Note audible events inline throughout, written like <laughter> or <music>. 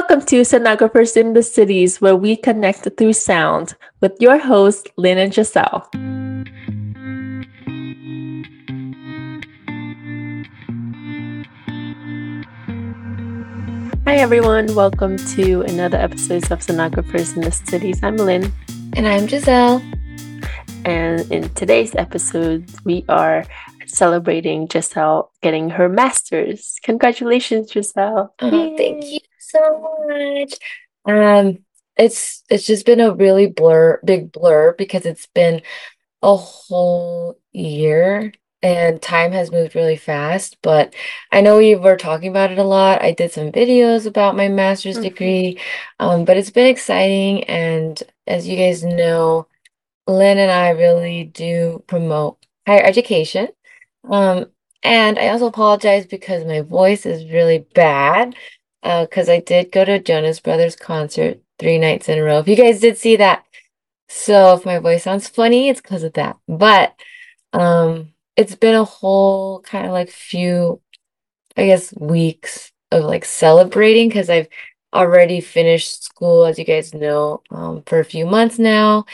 Welcome to Sonographers in the Cities, where we connect through sound with your hosts, Lynn and Giselle. Hi, everyone. Welcome to another episode of Sonographers in the Cities. I'm Lynn. And I'm Giselle. And in today's episode, we are celebrating Giselle getting her master's. Congratulations, Giselle. Oh, thank you so much. Um, it's it's just been a really blur, big blur because it's been a whole year and time has moved really fast. But I know we were talking about it a lot. I did some videos about my master's mm-hmm. degree, um, but it's been exciting. And as you guys know, Lynn and I really do promote higher education. Um, and I also apologize because my voice is really bad because uh, I did go to Jonas Brothers concert three nights in a row. If you guys did see that, so if my voice sounds funny, it's because of that. But um, it's been a whole kind of like few, I guess, weeks of like celebrating because I've already finished school, as you guys know, um, for a few months now,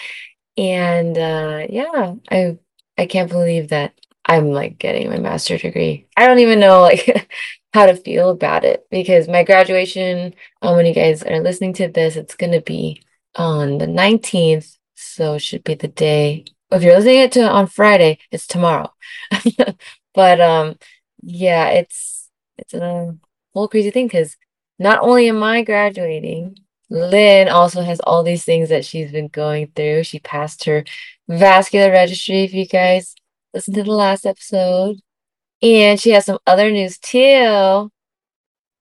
and uh, yeah, I I can't believe that I'm like getting my master degree. I don't even know like <laughs> how to feel about it because my graduation, um, when you guys are listening to this, it's gonna be on the 19th. So it should be the day. If you're listening it to on Friday, it's tomorrow. <laughs> but um yeah, it's it's a whole crazy thing because not only am I graduating, Lynn also has all these things that she's been going through. She passed her vascular registry, if you guys listen to the last episode. And she has some other news too.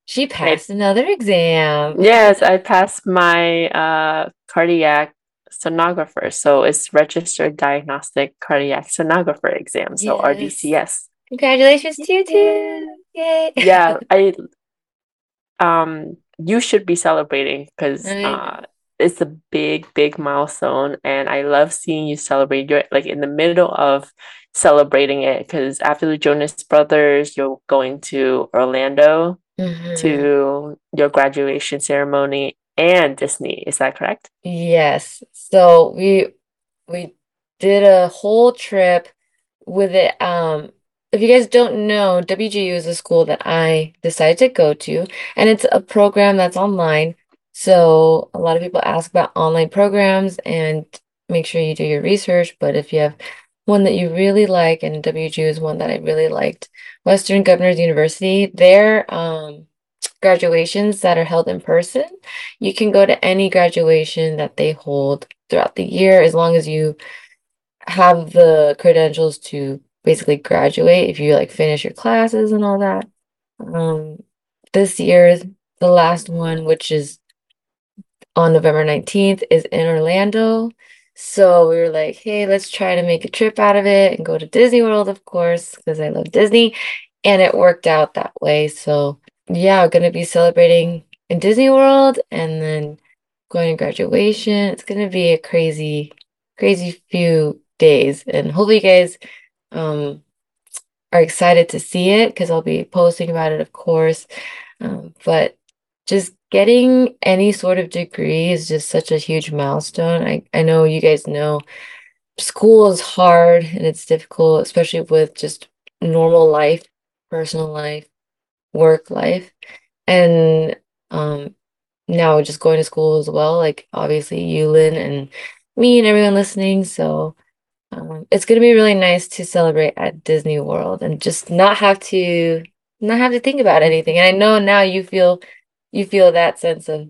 She passed I, another exam. Yes, I passed my uh, cardiac sonographer. So it's registered diagnostic cardiac sonographer exam. So yes. RDCS. Congratulations to you too. Yay. <laughs> Yeah, I um you should be celebrating because uh it's a big, big milestone and I love seeing you celebrate. You're like in the middle of celebrating it because after the Jonas Brothers, you're going to Orlando mm-hmm. to your graduation ceremony and Disney. Is that correct? Yes. So we we did a whole trip with it. Um, if you guys don't know, WGU is a school that I decided to go to, and it's a program that's online. So a lot of people ask about online programs and make sure you do your research. But if you have one that you really like, and WGU is one that I really liked. Western Governors University, their um, graduations that are held in person, you can go to any graduation that they hold throughout the year as long as you have the credentials to basically graduate if you like finish your classes and all that. Um, this year, the last one, which is on November 19th, is in Orlando. So we were like, hey, let's try to make a trip out of it and go to Disney World, of course, because I love Disney. And it worked out that way. So yeah, we're gonna be celebrating in Disney World and then going to graduation. It's gonna be a crazy, crazy few days. And hopefully you guys um are excited to see it because I'll be posting about it, of course. Um, but just getting any sort of degree is just such a huge milestone. I, I know you guys know school is hard and it's difficult, especially with just normal life, personal life, work life. And um now just going to school as well, like obviously you Lynn and me and everyone listening. So um, it's gonna be really nice to celebrate at Disney World and just not have to not have to think about anything. And I know now you feel you feel that sense of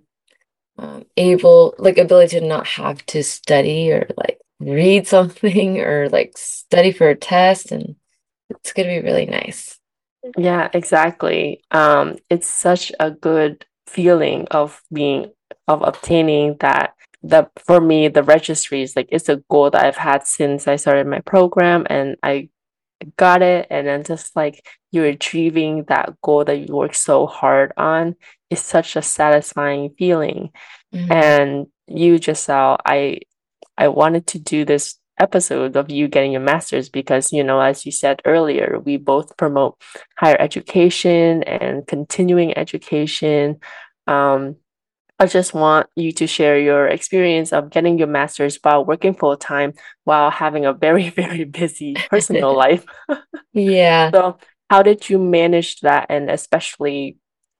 um, able like ability to not have to study or like read <laughs> something or like study for a test and it's going to be really nice. Yeah exactly. Um it's such a good feeling of being of obtaining that the for me the registry is like it's a goal that i've had since i started my program and i got it and then just like you're achieving that goal that you worked so hard on is such a satisfying feeling mm-hmm. and you Giselle I I wanted to do this episode of you getting your master's because you know as you said earlier we both promote higher education and continuing education um I just want you to share your experience of getting your master's while working full time while having a very, <laughs> very busy personal <laughs> life. <laughs> Yeah. So, how did you manage that and especially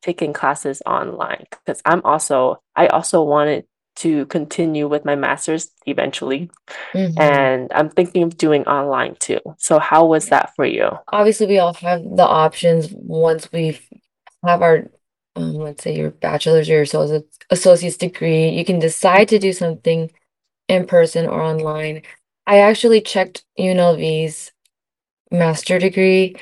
taking classes online? Because I'm also, I also wanted to continue with my master's eventually, hmm and I'm thinking of doing online too. So, how was that for you? Obviously, we all have the options once we have our, um, let's say your bachelor's or your associ- associate's degree. You can decide to do something in person or online. I actually checked UNLV's master degree,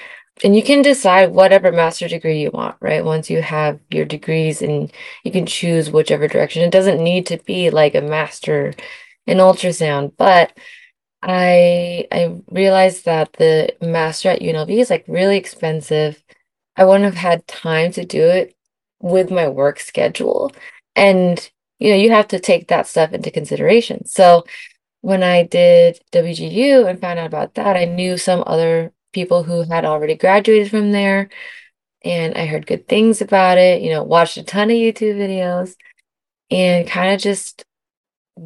and you can decide whatever master degree you want, right? Once you have your degrees and you can choose whichever direction. It doesn't need to be like a master in ultrasound, but I I realized that the master at UNLV is like really expensive. I wouldn't have had time to do it with my work schedule. And you know, you have to take that stuff into consideration. So when I did WGU and found out about that, I knew some other people who had already graduated from there, and I heard good things about it, you know, watched a ton of YouTube videos and kind of just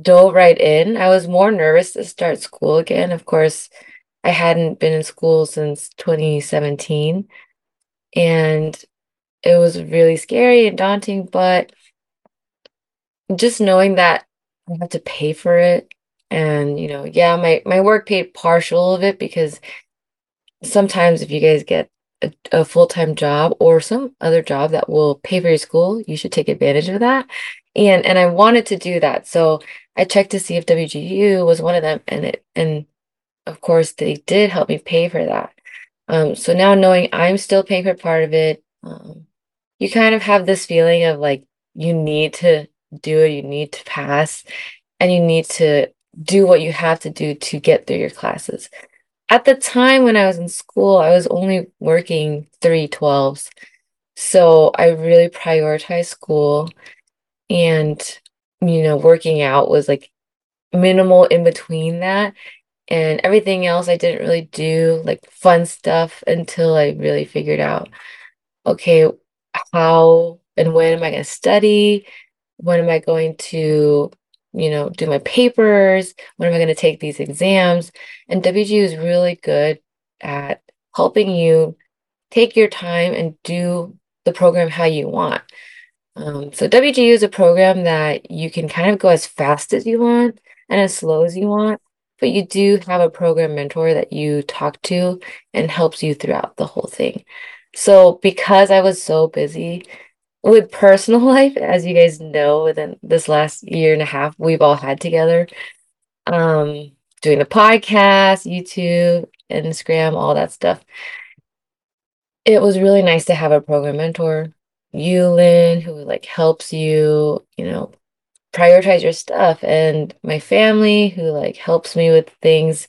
dove right in. I was more nervous to start school again. Of course, I hadn't been in school since 2017, and it was really scary and daunting, but just knowing that I have to pay for it and you know, yeah, my my work paid partial of it because sometimes if you guys get a, a full-time job or some other job that will pay for your school, you should take advantage of that. And and I wanted to do that. So I checked to see if WGU was one of them and it and of course they did help me pay for that. Um so now knowing I'm still paying for part of it, um you kind of have this feeling of like you need to do it, you need to pass, and you need to do what you have to do to get through your classes. At the time when I was in school, I was only working three twelves, So I really prioritized school and, you know, working out was like minimal in between that. And everything else I didn't really do, like fun stuff, until I really figured out, okay, how and when am I going to study? When am I going to, you know, do my papers? When am I going to take these exams? And WGU is really good at helping you take your time and do the program how you want. Um, so WGU is a program that you can kind of go as fast as you want and as slow as you want, but you do have a program mentor that you talk to and helps you throughout the whole thing. So because I was so busy with personal <laughs> life, as you guys know, within this last year and a half we've all had together, um, doing the podcast, YouTube, Instagram, all that stuff. It was really nice to have a program mentor, you, Lynn, who like helps you, you know, prioritize your stuff, and my family who like helps me with things.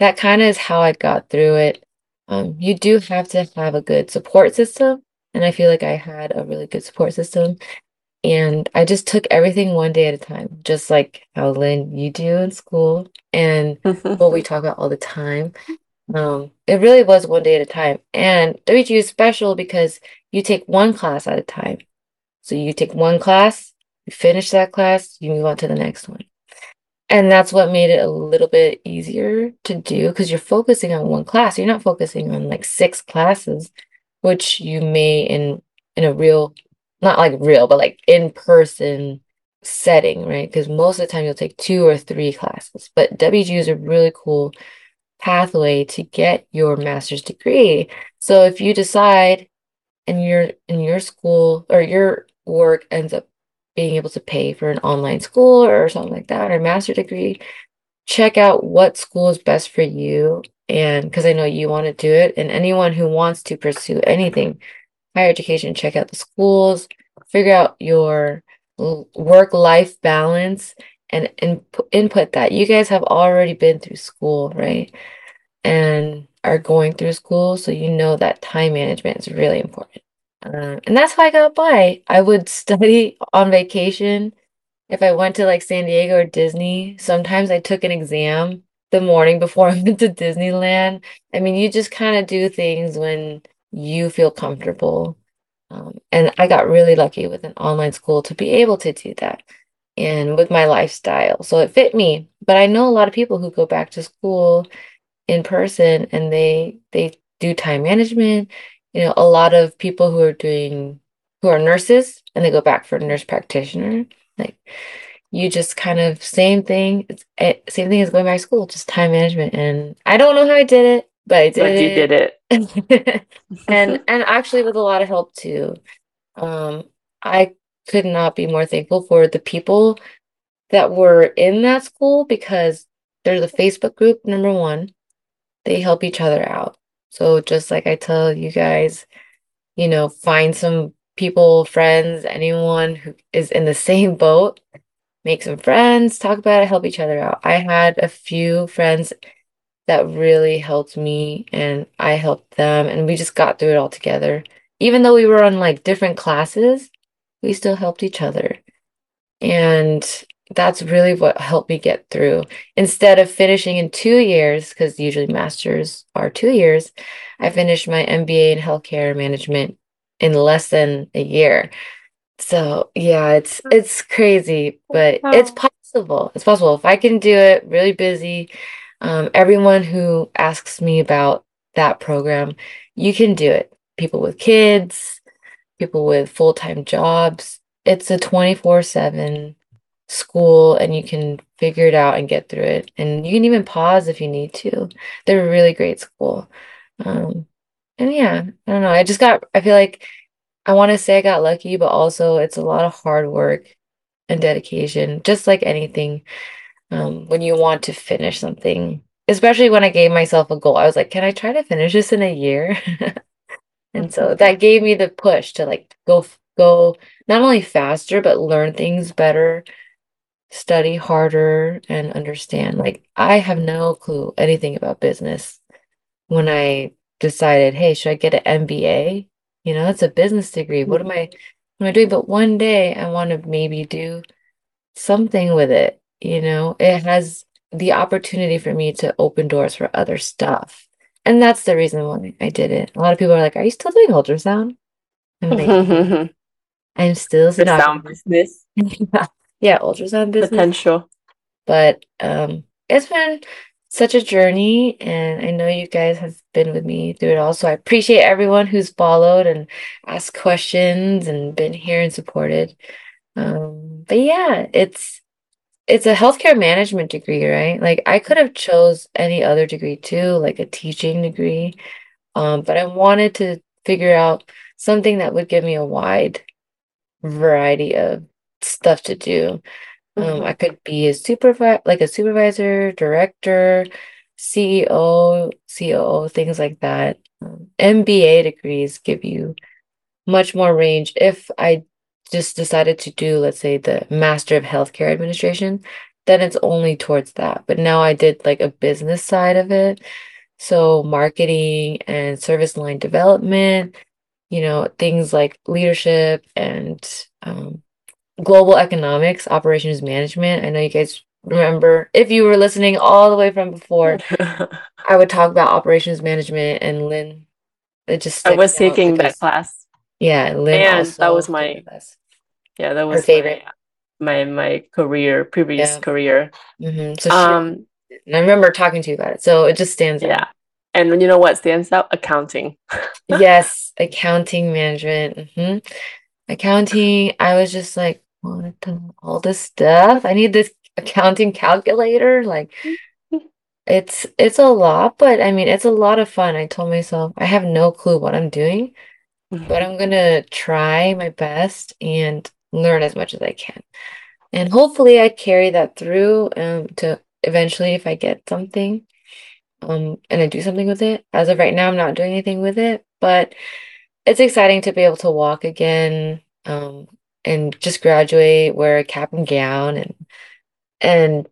That kind of is how I got through it. Um, you do have to have a good support system, and I feel like I had a really good support system. And I just took everything one day at a time, just like how Lynn, you do in school, and what we talk about all the time. Um, it really was one day at a time. And WGU is special because you take one class at a time. So you take one class, you finish that class, you move on to the next one. And that's what made it a little bit easier to do because you're focusing on one class. You're not focusing on like six classes, which you may in in a real, not like real, but like in person setting, right? Because most of the time you'll take two or three classes. But WGU is a really cool pathway to get your master's degree. So if you decide and your in your school or your work ends up being able to pay for an online school or something like that or a master degree, check out what school is best for you. And because I know you want to do it, and anyone who wants to pursue anything, higher education, check out the schools, figure out your work-life balance and, and input that. You guys have already been through school, right? And are going through school, so you know that time management is really important. Uh, and that's how I got by. I would <laughs> study on vacation. If I went to like San Diego or Disney, sometimes I took an exam the morning before <laughs> I went to Disneyland. I mean, you just kind of do things when you feel comfortable. Um, and I got really lucky with an online school to be able to do that and with my lifestyle. So it fit me. But I know a lot of people who go back to school in person and they they do time management. You know, a lot of people who are doing who are nurses and they go back for nurse practitioner. Like you just kind of same thing. It's eh, same thing as going back to school, just time management. And I don't know how I did it, but I did But you did it. <laughs> and and actually with a lot of help too. Um, I could not be more thankful for the people that were in that school because there's a Facebook group, number one. They help each other out. So just like I tell you guys, you know, find some people, friends, anyone who is in the <laughs> same boat, make some friends, talk about it, help each other out. I had a few friends that really helped me and I helped them and we just got through it all together. Even though we were on like different classes, we still helped each other. And that's really what helped me get through. Instead of finishing in two years, because usually masters are two years, I finished my MBA in healthcare management in less than a year. So yeah, it's it's crazy, but it's possible. It's possible. If I can do it, really busy. Um, everyone who asks me about that program, you can do it. People with kids, people with full-time jobs. It's a 24/7 school and you can figure it out and get through it. And you can even pause if you need to. They're a really great school. Um, and yeah, I don't know. I just got, I feel like I want to say I got lucky, but also it's a lot of hard work and dedication, just like anything. Um, when you want to finish something, especially when I gave myself a goal, I was like, can I try to finish this in a year? <laughs> And so that gave me the push to like go go not only faster, but learn things better, study harder, and understand. Like I have no clue anything about business when I decided, hey, should I get an MBA? You know, that's a business degree. What am I what am I doing? But one day I want to maybe do something with it. You know, it has the opportunity for me to open doors for other stuff. And that's the reason why I did it. A lot of people are like, Are you still doing ultrasound? I'm like, <laughs> I'm still sound stenographer. business <laughs> Yeah, ultrasound business. potential. But um, it's been such a journey, and I know you guys have been with me through it all. So I appreciate everyone who's followed and asked questions and been here and supported. Um, but yeah, it's it's a healthcare management degree, right? Like I could have chose any other degree too, like a teaching degree. Um, but I wanted to figure out something that would give me a wide variety of stuff to do. Um, I Mhm. could be a supervisor, like a supervisor, director, CEO, COO, things like that. Um, MBA degrees give you much more range. If I just decided to do, let's say, the Master of Healthcare Administration, then it's only towards that. But now I did like a business side of it. So marketing and service line development, you know, things like leadership and um, global economics, operations management. I know you guys remember, if you were listening all the way from before, <laughs> I would talk about operations management and Lynn, it just I was out taking that class, yeah, Lynn and that was my yeah, that was my favorite. my my career, previous Yeah. career. hmm So she, Um, and I remember talking to you about it. So it just stands out. yeah. And you know what stands out? Accounting. <laughs> Yes, accounting management. hmm Accounting, I was just like, all this stuff? I need this accounting calculator. Like it's it's a lot, but I mean it's a lot of fun. I told myself I have no clue what I'm doing, but I'm gonna try my best and learn as much as I can. And hopefully I carry that through um to eventually if I get something um and I do something with it. As of right now, I'm not doing anything with it, but it's exciting to be able to walk again, um, and just graduate, wear a cap and gown, and and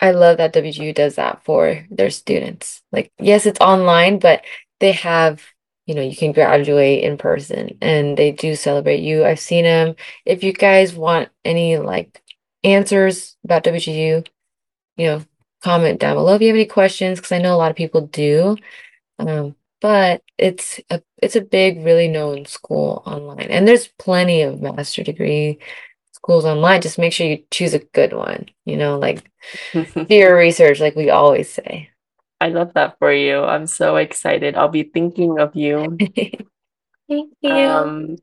I love that WGU does that for their students. Like, yes, it's online, but they have, you know, you can graduate in person, and they do celebrate you. I've seen them. If you guys want any like answers about WGU, you know, comment down below if you have any questions, because I know a lot of people do. Um, but it's a it's a big, really known school online. And there's plenty of master degree schools online. Just make sure you choose a good one, you know, like <laughs> do your research, like we always say. I love that for you. I'm so excited. I'll be thinking of you. <laughs> Thank you. Um,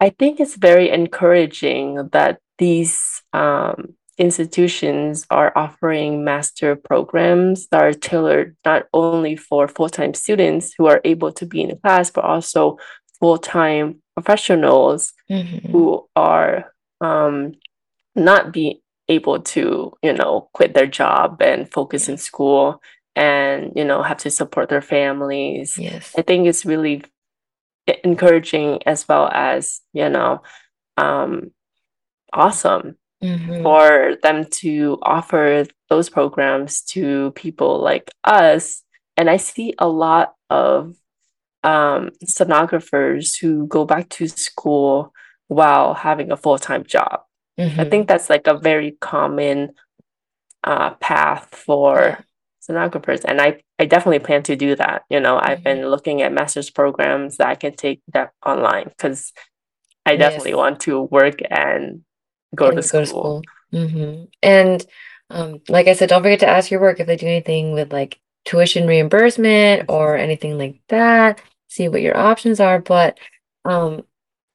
I think it's very encouraging that these um, institutions are offering master programs that are tailored not only for full-time students who are able to be in the class, but also full-time professionals Mhm. who are um, not be able to, you know, quit their job and focus in school and, you know, have to support their families. Yes. I think it's really encouraging as well as, you know, um, awesome Mhm. for them to offer those programs to people like us. And I see a lot of um, sonographers who go back to school while having a full-time job. I Mhm. think that's like a very common uh, path for sonographers. And I, I definitely plan to do that. You know, I've Mhm. been looking at master's programs that I can take that online because I definitely Yes. want to work and go to And go to school. school. hmm And um, like I said, don't forget to ask your work if they do anything with like tuition reimbursement or anything like that. See what your options are. But um,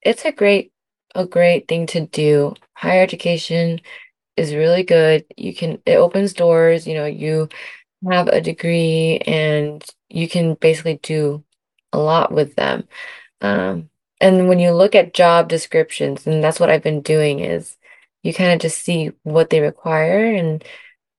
it's a great, a great thing to do. Higher education is really good. You can, it opens doors. You know, you have a degree and you can basically do a lot with them. Um, and when you look at job descriptions, and that's what I've been doing, is you kind of just see what they require. And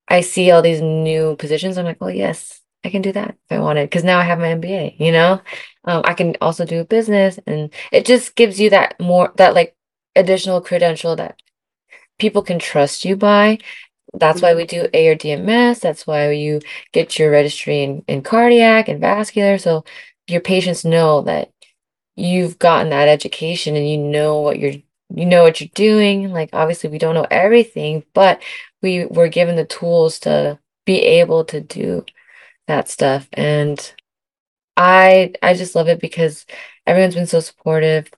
I see all these new positions. I'm like, oh, yes, I can do that if I wanted, because now I have my MBA, you know? Um, I can also do business, and it just gives you that more, that like additional credential that people can trust you by. That's why we mm-hmm. do ARDMS. That's why you get your registry in, in cardiac and vascular. So your patients know that you've gotten that education and you know what you're you know what you're doing. Like obviously we don't know everything, but we were given the tools to be able to do that stuff. And I I just love it because everyone's been so supportive.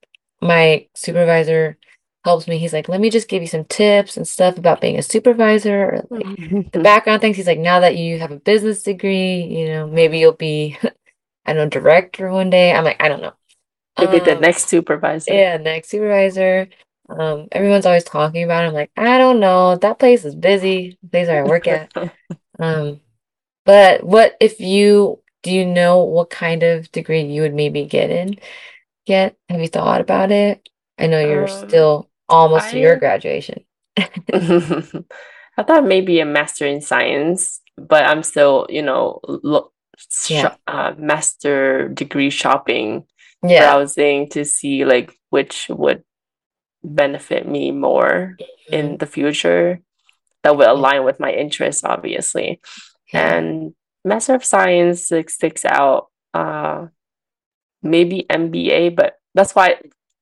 My supervisor helps me. He's like, let me just give you some tips and stuff about being a supervisor or like the background things. He's like, now that you have a business degree, you know, maybe you'll be, <laughs> I don't know, director one day. I'm like, I don't know. Maybe the Um, next supervisor. yeah, next supervisor. Um, everyone's always talking about it. I'm like, I don't know. That place is busy, the place where I work at. <laughs> Um, but what if you do you know what kind of degree you would maybe get in yet? Have you thought about it? I know you're Um, still almost to your graduation. <laughs> I thought maybe a master in science, but I'm still, you know, look, Yeah. uh, master degree shopping, Yeah. browsing to see like which would benefit me more in Mhm. the future that will align with my interests, obviously. Yeah. And Master of Science like, sticks out. Uh, maybe MBA, but that's why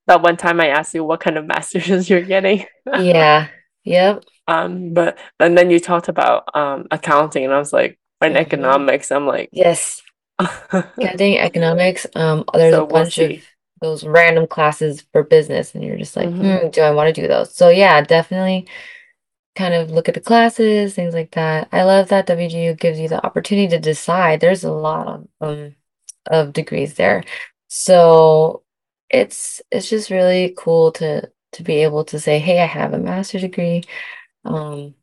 that one time I asked you what kind of <laughs> masters you're getting. Yeah. Yep. Um, but and then you talked about um accounting, and I was like, and Mhm. economics. I'm like, Yes. <laughs> Accounting, economics. Um, there's so a we'll bunch of those random classes for business, and you're just like, Mhm. hmm, do I want to do those? So yeah, definitely kind of look at the classes, things like that. I love that WGU gives you the opportunity to decide. There's a lot of um of degrees there. So it's it's just really cool to to be able to say, hey, I have a master's degree, um,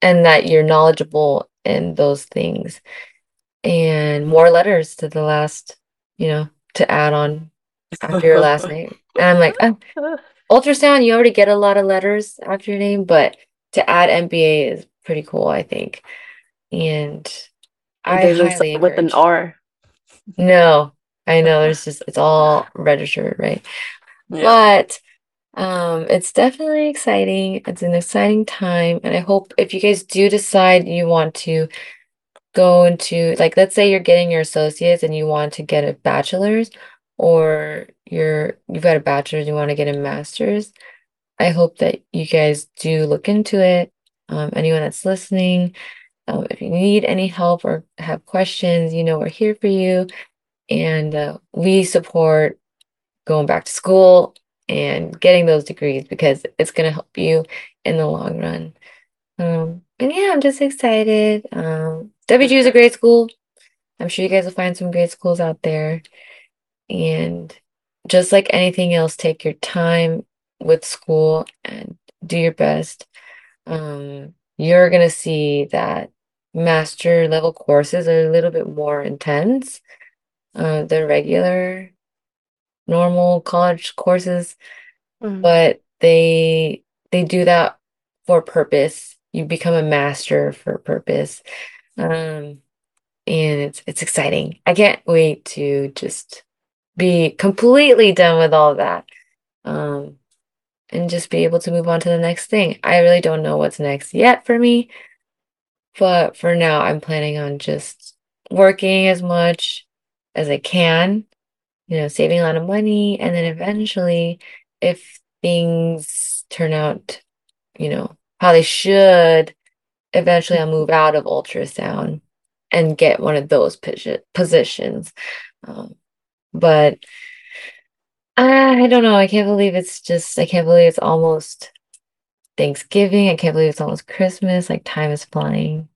and that you're knowledgeable in those things. And more letters to the last, you know, to add on after your last name. And I'm like, oh, ultrasound, you already get a lot of letters after your name, but to add MBA is pretty cool, I think. And I highly with an. R. No, I know there's just it's all registered, right? Yeah. But um it's definitely exciting. It's an exciting time, and I hope if you guys do decide you want to go into like let's say you're getting your associates and you want to get a bachelor's or you're you've got a bachelor's, you want to get a master's. I hope that you guys do look into it. Um, anyone that's listening, um, if you need any help or have questions, you know, we're here for you. And uh, we support going back to school and getting those degrees because it's going to help you in the long run. Um, and yeah, I'm just excited. Um, WGU is a great school. I'm sure you guys will find some great schools out there. And just like anything else, take your time with school and do your best. Um, you're going to see that master level courses are a little bit more intense uh, than regular normal college courses, Mhm. but they they do that for purpose. You become a master for purpose. Um, and it's it's exciting. I can't wait to just be completely done with all that. Um, and just be able to move on to the next thing. I really don't know what's next yet for me, but for now, I'm planning on just working as much as I can, you know, saving a lot of money, and then eventually, if things turn out, you know, how they should, eventually I'll move out of ultrasound and get one of those positions. Um, but I don't know. I can't believe it's just, I can't believe it's almost Thanksgiving. I can't believe it's almost Christmas. Like time is flying.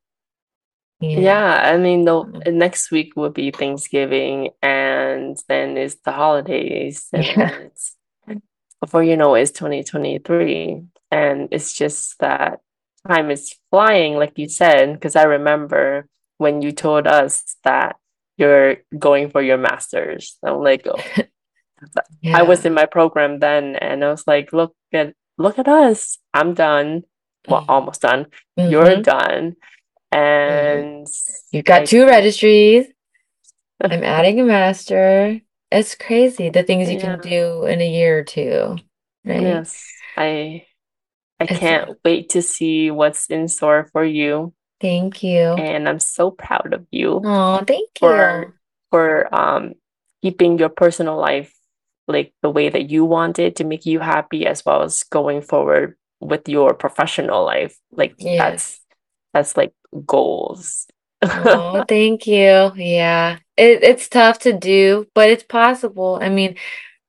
Yeah. Yeah, I mean, the Um, next week will be Thanksgiving, and then it's the holidays, <laughs> and Yeah. it's before you know it, it's 2023. And it's just that time is flying, like you said, because I remember when you told us that you're going for your master's. I'm like, oh, <laughs> I was in my program then, and I was like, look at look at us. I'm done. Well, Mm-hmm. almost done. You're hmm done. And You've got two registries. I'm <laughs> adding a master. It's crazy the things you can do in a year or two, right? yes. I I It's can't wait to see what's in store for you. thank you. And I'm so proud of you Oh, thank for you. for um keeping your personal life like the way that you want it to make you happy as well as going forward with your professional life. Like Yes. that's that's like goals. Oh, <laughs> thank you. Yeah. It it's tough to do, but it's possible. I mean,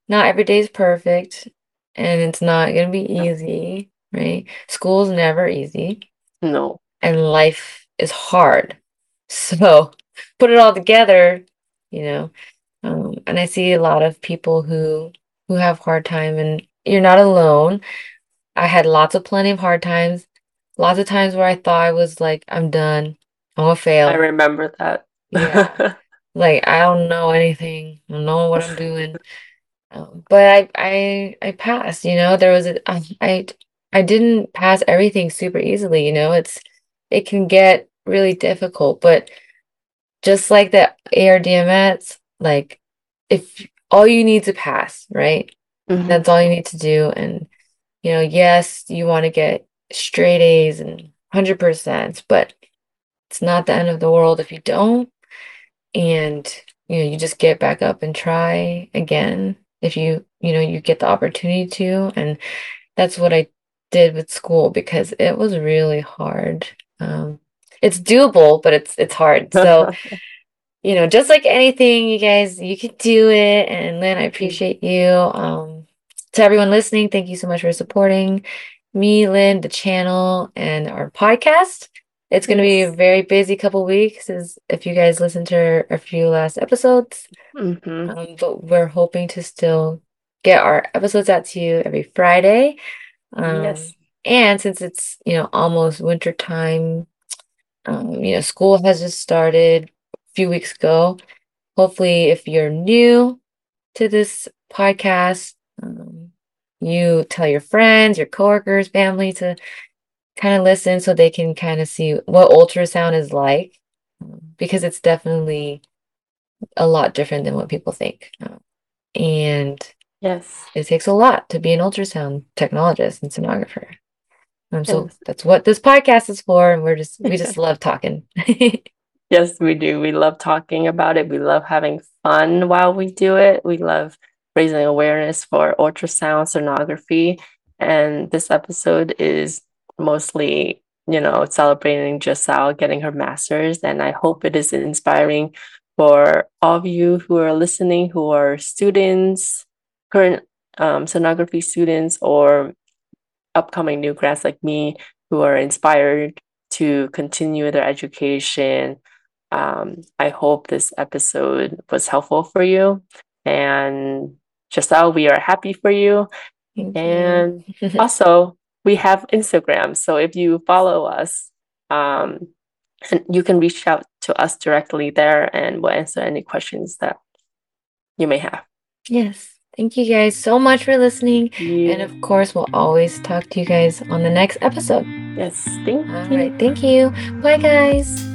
not every day is perfect, and it's not gonna be easy, right? School's never easy, No. and life is hard. So <laughs> put it all together, you know. Um, and I see a lot of people who who have hard time, and you're not alone. I had lots of plenty of hard times, lots of times where I thought I was like, I'm done, I'm gonna fail. I remember that. Yeah. <laughs> Like I don't know anything. I don't know what I'm doing. Um, but I I I passed, you know. There was a I I I didn't pass everything super easily, you know. It's it can get really difficult, but just like the ARDMS, like if all you need to pass, right? Mhm. That's all you need to do. And you know, yes, you want to get straight A's and 100%, but it's not the end of the world if you don't. And you know, you just get back up and try again if you, you know, you get the opportunity to. And that's what I did with school because it was really hard. Um, it's doable, but it's it's hard. <laughs> So, you know, just like anything, you guys, you can do it. And Lynn, I appreciate you. Um, to everyone listening, thank you so much for supporting me, Lynn, the channel, and our podcast. It's going to be a very busy couple weeks as if you guys listen to a few last episodes. hmm Um, but we're hoping to still get our episodes out to you every Friday. Um, Yes. and since it's, you know, almost winter time, um, you know, school has just started a few weeks ago. Hopefully, if you're new to this podcast, um, you tell your friends, your coworkers, family to kind of listen so they can kind of see what ultrasound is like, um, because it's definitely a lot different than what people think. Um, and Yes. it takes a lot to be an ultrasound technologist and sonographer. Um, so Yes. that's what this podcast is for, and we're just we just <laughs> love talking. <laughs> Yes, we do. We love talking about it. We love having fun while we do it. We love raising awareness for ultrasound sonography. And this episode is mostly, you know, celebrating Giselle getting her master's. And I hope it is inspiring for all of you who are listening, who are students, current um, sonography students, or upcoming new grads like me who are inspired to continue their education. Um, I hope this episode was helpful for you. And Giselle, we are happy for you. Thank and you. <laughs> also, we have Instagram. So if you follow us, um, you can reach out to us directly there and we'll answer any questions that you may have. Yes. Thank you guys so much for listening. And of course, we'll always talk to you guys on the next episode. Yes. Thank All you. right. Thank you. Bye, guys.